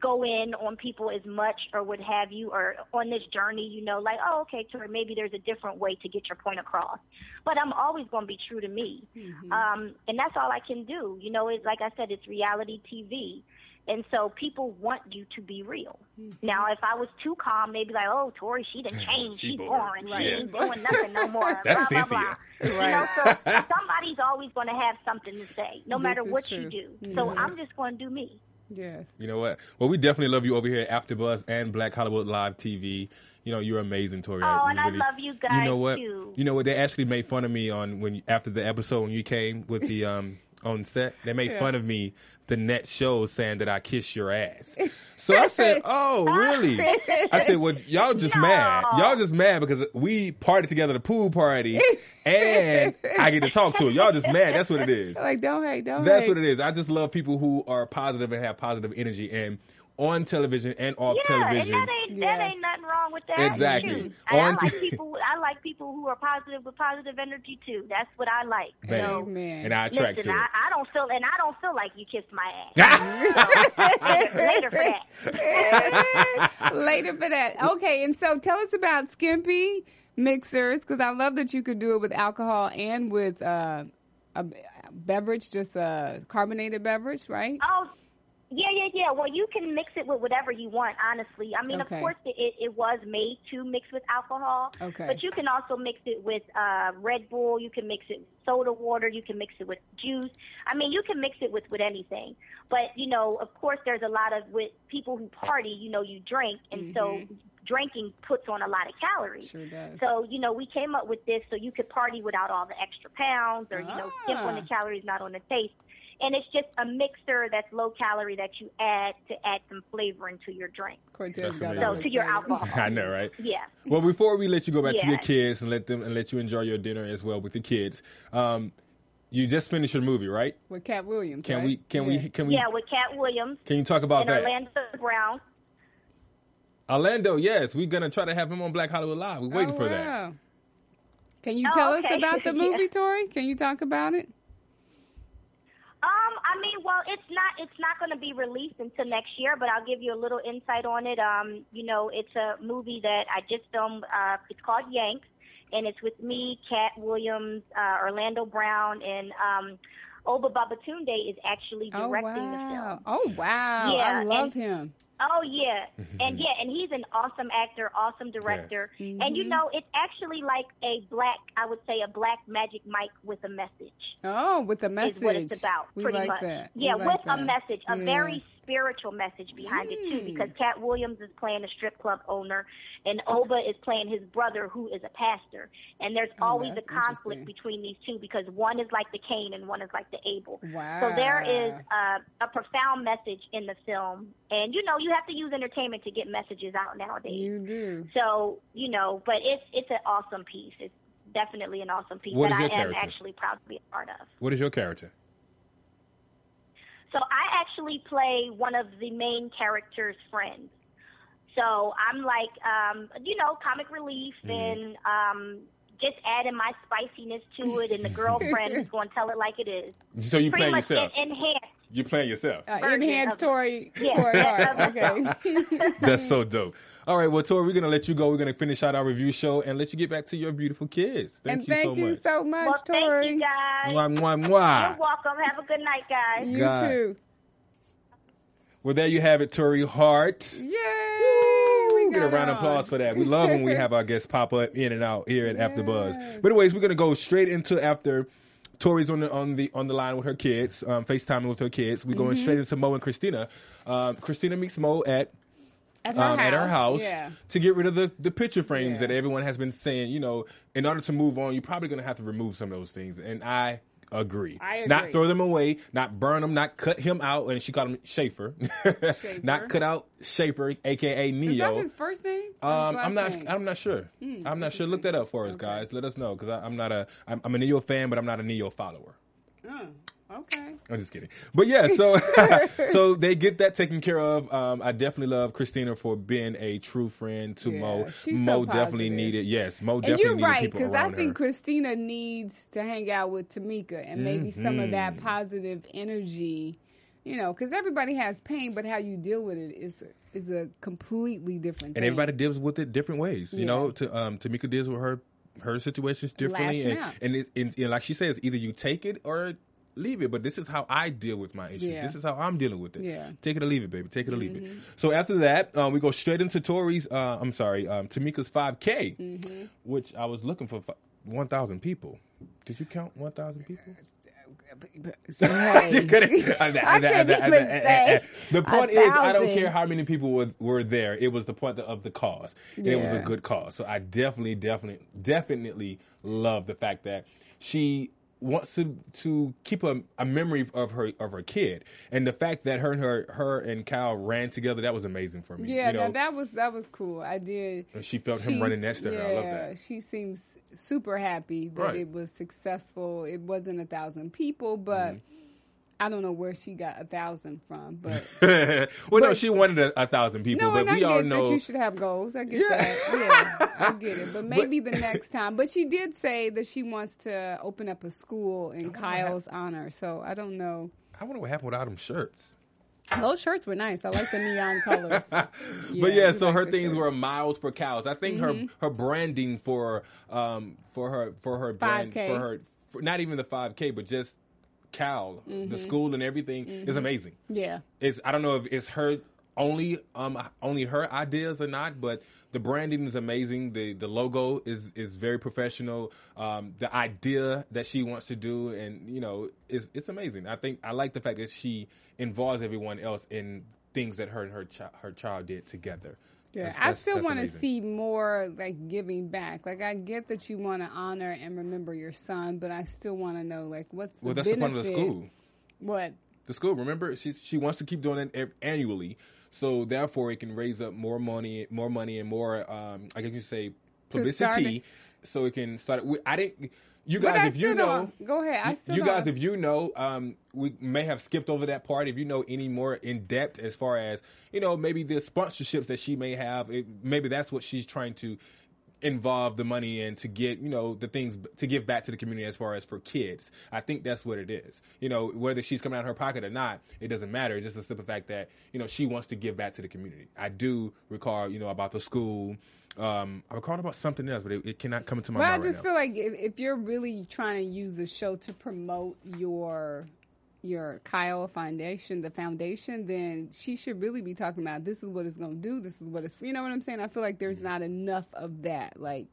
go in on people as much or what have you, or on this journey, you know, like, oh, okay, Torrei, maybe there's a different way to get your point across. But I'm always going to be true to me. Mm-hmm. Um, and that's all I can do. You know, it's like I said, it's reality TV. And so people want you to be real. Mm-hmm. Now, if I was too calm, they'd be like, "Oh, Torrei, she done changed. She She's bored. boring. Right. She ain't doing nothing no more." That's blah, blah, blah. Cynthia. You know, so somebody's always going to have something to say, no This matter what true. you do. So mm-hmm. I'm just going to do me. Yes. You know what? Well, we definitely love you over here at AfterBuzz and Black Hollywood Live TV. You know, you're amazing, Torrei. Oh, We and I love you guys, You know what? too. You know what? They actually made fun of me on when after the episode when you came with the um on set. They made fun of me the net show saying that I kiss your ass. So I said, "Oh, really?" I said, "Well, y'all just No. mad. Y'all just mad because we partied together at the pool party, and I get to talk to her. Y'all just mad. That's what it is. Like, don't hate, don't hate. That's hate. what it is. I just love people who are positive and have positive energy, and on television and off Yeah, television. and that ain't that ain't nothing wrong with that. Exactly. Shoot. I like people. I like people who are positive with positive energy too. That's what I like. Man. So, Amen. and I attract listen, to I. I don't feel, and I don't feel like you kissed my ass. Later for that. Later for that. Okay, and so tell us about Skimpy mixers because I love that you could do it with alcohol and with uh, a beverage, just a carbonated beverage, right? Oh, yeah, yeah, yeah. Well, you can mix it with whatever you want, honestly. I mean, Okay. of course, it, it was made to mix with alcohol. Okay. But you can also mix it with uh, Red Bull. You can mix it with soda water. You can mix it with juice. I mean, you can mix it with, with anything. But, you know, of course, there's a lot of with people who party, you know, you drink. And so drinking puts on a lot of calories. Mm-hmm. Sure does. So, you know, we came up with this so you could party without all the extra pounds or, you know, skip on the Ah. calories, not on the taste. And it's just a mixer that's low calorie that you add to add some flavor into your drink. Cortez That's got So to your excited. alcohol. I know, right? Yeah. Well, before we let you go back to your kids and let them and let you enjoy your dinner as well with the kids, um, you just finished your movie, right? With Katt Williams. Can right? we? Can Yeah. we? Can we? Yeah, with Katt Williams Can you talk about and that? Orlando Brown. Orlando, yes, we're gonna try to have him on Black Hollywood Live. We're waiting Oh, for that. Can you Oh, tell us about the Yeah. movie, Torrei? Can you talk about it? Um, I mean, well, it's not it's not going to be released until next year, but I'll give you a little insight on it. Um, you know, it's a movie that I just filmed. Uh, it's called Yanks, and it's with me, Katt Williams, uh, Orlando Brown, and um, Obba Babatundé is actually Oh directing the film. Oh wow! Yeah, I love and- him. Oh yeah, mm-hmm. and yeah, and he's an awesome actor, awesome director, and you mm-hmm. know, it's actually like a black, I would say, a black Magic Mike with a message. Oh, with a message. is what it's about, We pretty like much. that. We Yeah, like with that. a message, a Yeah. very spiritual message behind it too, Mm. because Katt Williams is playing a strip club owner, and Obba is playing his brother, who is a pastor. And there's Oh, always a conflict between these two because one is like the Cain and one is like the Abel. Wow. So there is uh, a profound message in the film, and you know you have to use entertainment to get messages out nowadays. You do. So you know, but it's it's an awesome piece. It's definitely an awesome piece What that is I am character? actually proud to be a part of. What is your character? So I actually play one of the main character's friends. So I'm like, um, you know, comic relief Mm-hmm. and um, just adding my spiciness to it, and the girlfriend is going to tell it like it is. So you Pretty playing much yourself? en- enhanced. You playing yourself? Uh, enhanced of- Torrei. Yeah, Torrei yeah, Okay. That's so dope. All right, well, Torrei, we're gonna let you go. We're gonna finish out our review show and let you get back to your beautiful kids. Thank and you thank so you much. so much, Well, Torrei. thank you guys. Mwah, mwah, mwah. You're welcome. Have a good night, guys. You God. too. Well, there you have it, Torrei Hart. Yay! We get a round of applause for that. We love when we have our guests pop up in and out here at After Buzz. But anyways, we're gonna go straight into after. Torrei's on the on the on the line with her kids, um, FaceTiming with her kids. We're Mm-hmm. going straight into Mo and Christina. Um, Christina meets Mo at At her, um, house. at her house Yeah. to get rid of the, the picture frames Yeah. that everyone has been saying, you know, in order to move on, you're probably going to have to remove some of those things. And I agree. I Not throw them away, not burn them, not cut him out. And she called him Shaffer. not cut out Shaffer, aka Is Ne-Yo. that his first name? Um, I'm not. name? I'm not sure. I'm not sure. Look that up for us, guys. Let us know because I'm not a. I'm, I'm a Ne-Yo fan, but I'm not a Ne-Yo follower. Oh, okay. I'm just kidding. But yeah, so so they get that taken care of. Um, I definitely love Christina for being a true friend to Yeah, Mo. Mo so definitely needed. Yes, Mo definitely And you're right because I think her. Christina needs to hang out with Tameka and maybe some of that Mm-hmm. positive energy. You know, because everybody has pain, but how you deal with it is is a completely different. and thing. everybody deals with it different ways. You Yeah. know, to um, Tameka deals with her her situations differently, Lashing and out. and, it's, and, and like she says, either you take it or leave it. But this is how I deal with my issues. Yeah. This is how I'm dealing with it. Yeah. Mm-hmm. take it or leave it, baby. Take it or leave it. So after that, um, we go straight into Torrei's. Uh, I'm sorry, um, Tameka's 5K, Mm-hmm. which I was looking for. 1,000 people. Did you count 1,000 people? Hey. You couldn't- I couldn't even say The point is, I don't care how many people were, were there. It was the point of the cause. And It was a good cause. So I definitely, definitely, definitely love the fact that she wants to to keep a, a memory of her of her kid, and the fact that her and her her and Kile ran together. That was amazing for me. Yeah, you know, now that was that was cool. I did. And she felt him running next to her. I love that. She seems super happy that Right. it was successful. It wasn't a thousand people, but Mm-hmm. I don't know where she got a thousand from. But well, no, she wanted a, a thousand people, no, but and I we all get know that you should have goals. I get Yeah. that. Yeah, I get it. But maybe the next time. But she did say that she wants to open up a school in Kile's honor. So I don't know. I wonder what happened with all them shirts. Those shirts were nice. I like the neon colors. but yeah, so like her things shirts. Mm-hmm. were miles per cows. I think her her branding for um for her for her brand 5K. for her for not even the five k, but just Cal, Mm-hmm. the school and everything is amazing. Yeah. It's I don't know if it's her only um only her ideas or not, but the branding is amazing. The the logo is is very professional. Um, the idea that she wants to do, and you know, is it's amazing. I think I like the fact that she involves everyone else in things that her and her child her child did together. Yeah, That's- I still want to see more like giving back. Like I get that you want to honor and remember your son, but I still want to know like what's the Well, that's the point of the school. What? the school. Remember, she she wants to keep doing it annually, so therefore it can raise up more money, more money, and more. Um, I guess you say publicity, so it can start. I didn't. You guys, if you know, don't- go ahead. I still you guys, don't- if you know, um, we may have skipped over that part. If you know any more in depth as far as you know, maybe the sponsorships that she may have, it, maybe that's what she's trying to involve the money in to get you know the things to give back to the community as far as for kids i think that's what it is you know whether she's coming out of her pocket or not it doesn't matter it's just a simple fact that you know she wants to give back to the community i do recall you know about the school um i recalled about something else but it, it cannot come into my But I just right feel like if, if you're really trying to use the show to promote your your Kile Foundation, the foundation, then she should really be talking about this is what it's going to do. This is what it's. You know what I'm saying? I feel like there's not enough of that. Like,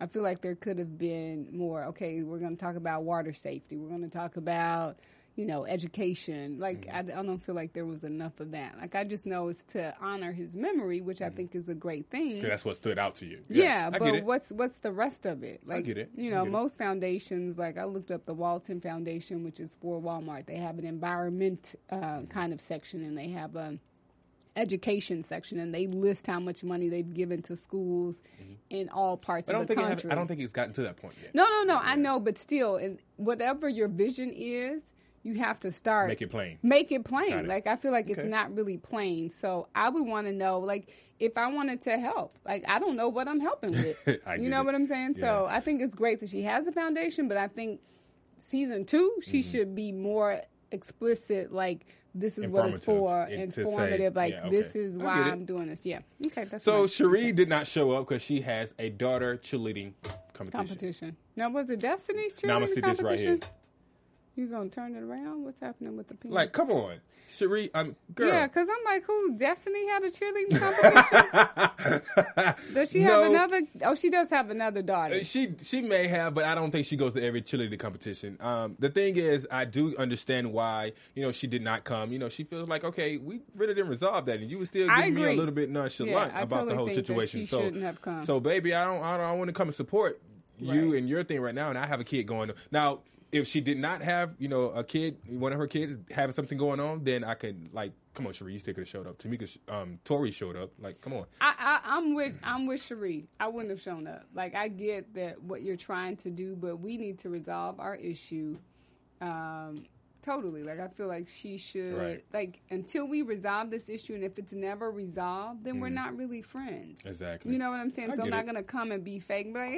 I feel like there could have been more. Okay, we're going to talk about water safety. We're going to talk about you know education. Like, Mm-hmm. I, I don't feel like there was enough of that. Like, I just know it's to honor his memory, which I think is a great thing. that's what stood out to you Yeah, I get but what's what's the rest of it? Like, get it. You know, get it. most foundations, like I looked up the Walton Foundation, which is for Walmart. They have an environment uh, kind of section, and they have a education section, and they list how much money they've given to schools in all parts Mm-hmm. I don't of the think it have, country. I don't think it's gotten to that point yet No, no, no. I know, but still, and whatever your vision is, you have to start Make it plain. Make it plain. It. Like I feel like it's not really plain. So I would want to know, like, if I wanted to help, like I don't know what I'm helping with. You know it. what I'm saying? So I think it's great that she has a foundation, but I think season two she Mm-hmm. should be more explicit. Like this is what it's for, Informative. It- say- like yeah, this is why. I'm doing this. Yeah. Okay. That's so Sheree did not show up because she has a daughter cheerleading competition competition. Now was it Destiny's cheerleading Now I'm gonna see this right here. You gonna turn it around? What's happening with the penis? Like, come on, Sheree. I'm girl. yeah, because I'm like, who? Destiny had a cheerleading competition. does she have No. another? Oh, she does have another daughter. Uh, She she may have, but I don't think she goes to every cheerleading competition. Um, the thing is, I do understand why you know she did not come. You know, she feels like okay, we really didn't resolve that, and you were still giving me a little bit nonchalant Yeah, about the whole situation. so have so baby, I don't I don't want to come and support you Right. and your thing right now, and I have a kid going now. If she did not have, you know, a kid, one of her kids having something going on, then I could like, come on, Sheree, you still could have showed up. Tameka, um, Torrei showed up. Like, come on. I, I, I'm with I'm with Sheree. I wouldn't have shown up. Like I get that what you're trying to do, but we need to resolve our issue. Um, totally. Like I feel like she should. Right. Like until we resolve this issue, and if it's never resolved, then we're not really friends. Mm. Exactly. You know what I'm saying? I so I'm not it. gonna come and be fake and be like,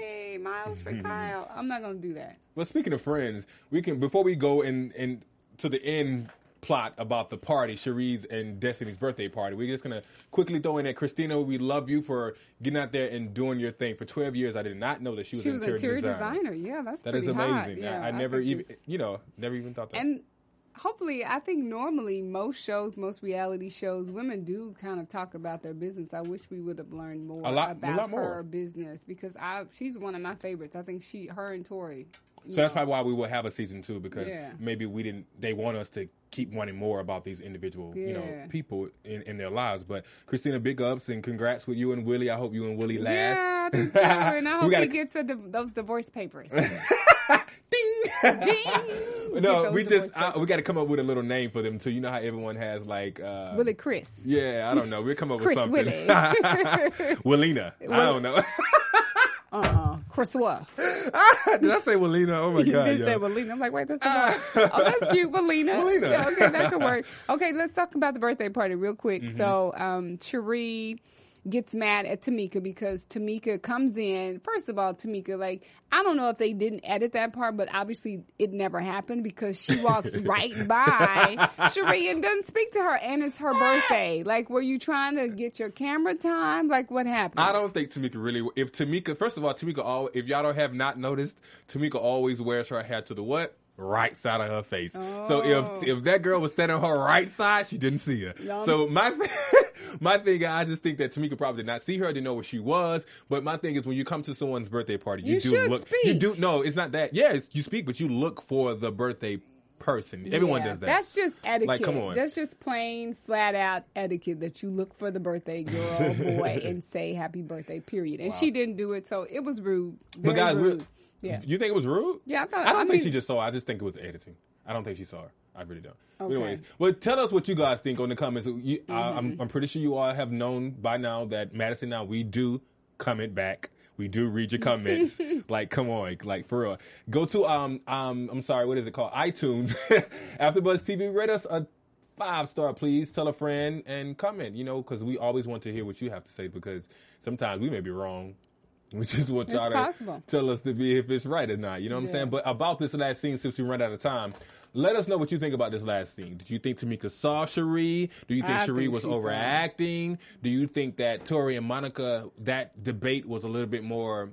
"Hey, Miles for Kile." I'm not gonna do that. Well, speaking of friends, we can before we go and and to the end plot about the party, Sheree's and Destiny's birthday party. We're just gonna quickly throw in that Christina. We love you for getting out there and doing your thing for 12 years. I did not know that she was, She was an interior, interior designer. designer. Yeah, that's That is amazing. Yeah, I, I never even, it's- you know, never even thought that. And hopefully, I think normally most shows, most reality shows, women do kind of talk about their business. I wish we would have learned more A lot- about lot more. her business because I she's one of my favorites. I think she, her and Torrei. So that's probably why we will have a season two because Yeah. maybe we didn't. They want us to keep wanting more about these individual, you know, people in, in their lives. But Christina, big ups and congrats with you and Willie. I hope you and Willie last. Yeah, I do too. And I We hope gotta- he gets a div- those divorce papers. Ding. Ding. No, we just I, we got to come up with a little name for them too. You know how everyone has like uh Willie Chris. Yeah, I don't know. We'll come up Chris with something. Willie. Willina. I don't know. Uh uh Chris? Did I say Willina? Oh my You god. did yo. say Walina. I'm like, wait, that's the Oh, that's cute, Walina. Walina. Yeah, okay, that could work. Okay, let's talk about the birthday party real quick. Mm-hmm. So, um, Sheree gets mad at Tameka because Tameka comes in. First of all, Tameka, like, I don't know if they didn't edit that part, but obviously it never happened because she walks right by Sheree and doesn't speak to her, and it's her birthday. Like, were you trying to get your camera time? Like, what happened? I don't think Tameka really. If Tameka, first of all, Tameka, all if y'all don't have not noticed, Tameka always wears her hair to the what? Right side of her face. So Oh. if if that girl was standing on her right side, she didn't see her. So my my thing, I just think that Tameka probably did not see her, didn't know where she was. But my thing is, when you come to someone's birthday party, you, You do look. You do no, it's not that. Yes, you speak, but you look for the birthday person. Everyone Yeah, does that. That's just etiquette. Like, come on. That's just plain, flat out etiquette that you look for the birthday girl, boy, and say happy birthday, period. And she didn't do it, so it was rude. But guys, rude. Yeah. You think it was rude? Yeah, I thought- I don't I think mean- she just saw. her. I just think it was editing. I don't think she saw her. I really don't. Okay. Anyways, well, tell us what you guys think on the comments. You, I, Mm-hmm. I'm, I'm pretty sure you all have known by now that Madison. Now we do comment back. We do read your comments. like, come on, like for real. Go to um um. I'm sorry, what is it called? iTunes. AfterBuzz TV. Rate us a five star, please. Tell a friend and comment. You know, because we always want to hear what you have to say because sometimes we may be wrong. We is what y'all possible. tell us to be if it's right or not. You know what I'm saying? But about this last scene, since we run out of time, let us know what you think about this last scene. Did you think Tameka saw Sheree? Do you think I Sheree think was overacting? Do you think that Torrei and Monica that debate was a little bit more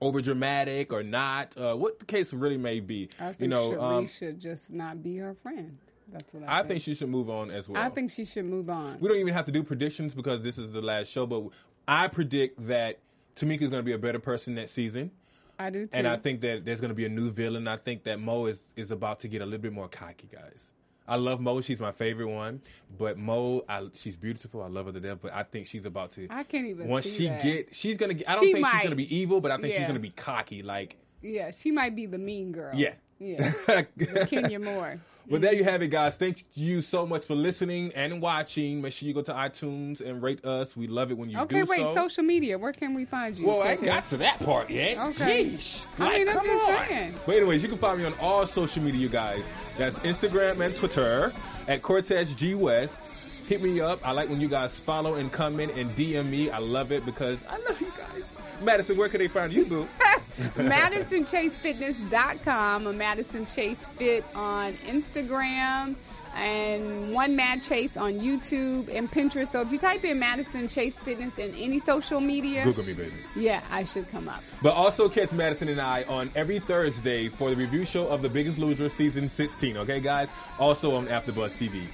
over dramatic or not? Uh, what the case really may be. I think you know, Sheree um, should just not be her friend. That's what I, I think she should move on as well. I think she should move on. we don't even have to do predictions because this is the last show. But I predict that Tameka is going to be a better person next season. I do too. And I think that there's going to be a new villain. I think that Mo is, is about to get a little bit more cocky, guys. I love Mo. She's my favorite one. But Mo, I, she's beautiful. I love her to death. But I think she's about to. I can't even Once she that. get, she's gonna. Get, I don't She think she's gonna be evil, but I think she's gonna be cocky. Like, yeah, she might be the mean girl. yeah, yeah. Kenya Moore. But there you have it, guys. Thank you so much for listening and watching. Make sure you go to iTunes and rate us. We love it when you Okay, do wait. so. Social media. Where can we find you? Well, I got to that part yet. Okay. Sheesh. I Like, mean, I'm just on. saying. But anyways, you can find me on all social media, you guys. That's Instagram and Twitter at Cortez G West. Hit me up. I like when you guys follow and comment and DM me. I love it because I love you guys. Madison, where can they find you, boo? MadisonChaseFitness.com Madison Chase Fit on Instagram and One Mad Chase on YouTube and Pinterest. So if you type in Madison Chase Fitness in any social media, Google me, baby. yeah, I should come up. But also catch Madison and I on every Thursday for the review show of The Biggest Loser season 16. Okay, guys? Also on AfterBuzz TV.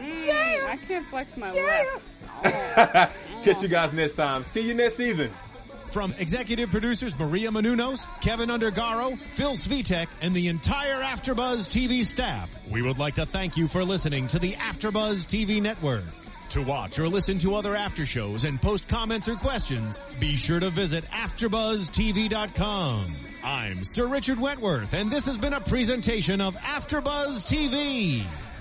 Mm, I can't flex my left. Catch you guys next time. See you next season. From executive producers Maria Menounos, Kevin Undergaro, Phil Svitek, and the entire AfterBuzz TV staff, we would like to thank you for listening to the AfterBuzz TV network. To watch or listen to other after shows and post comments or questions, be sure to visit AfterBuzzTV.com. I'm Sir Richard Wentworth, and this has been a presentation of AfterBuzz TV.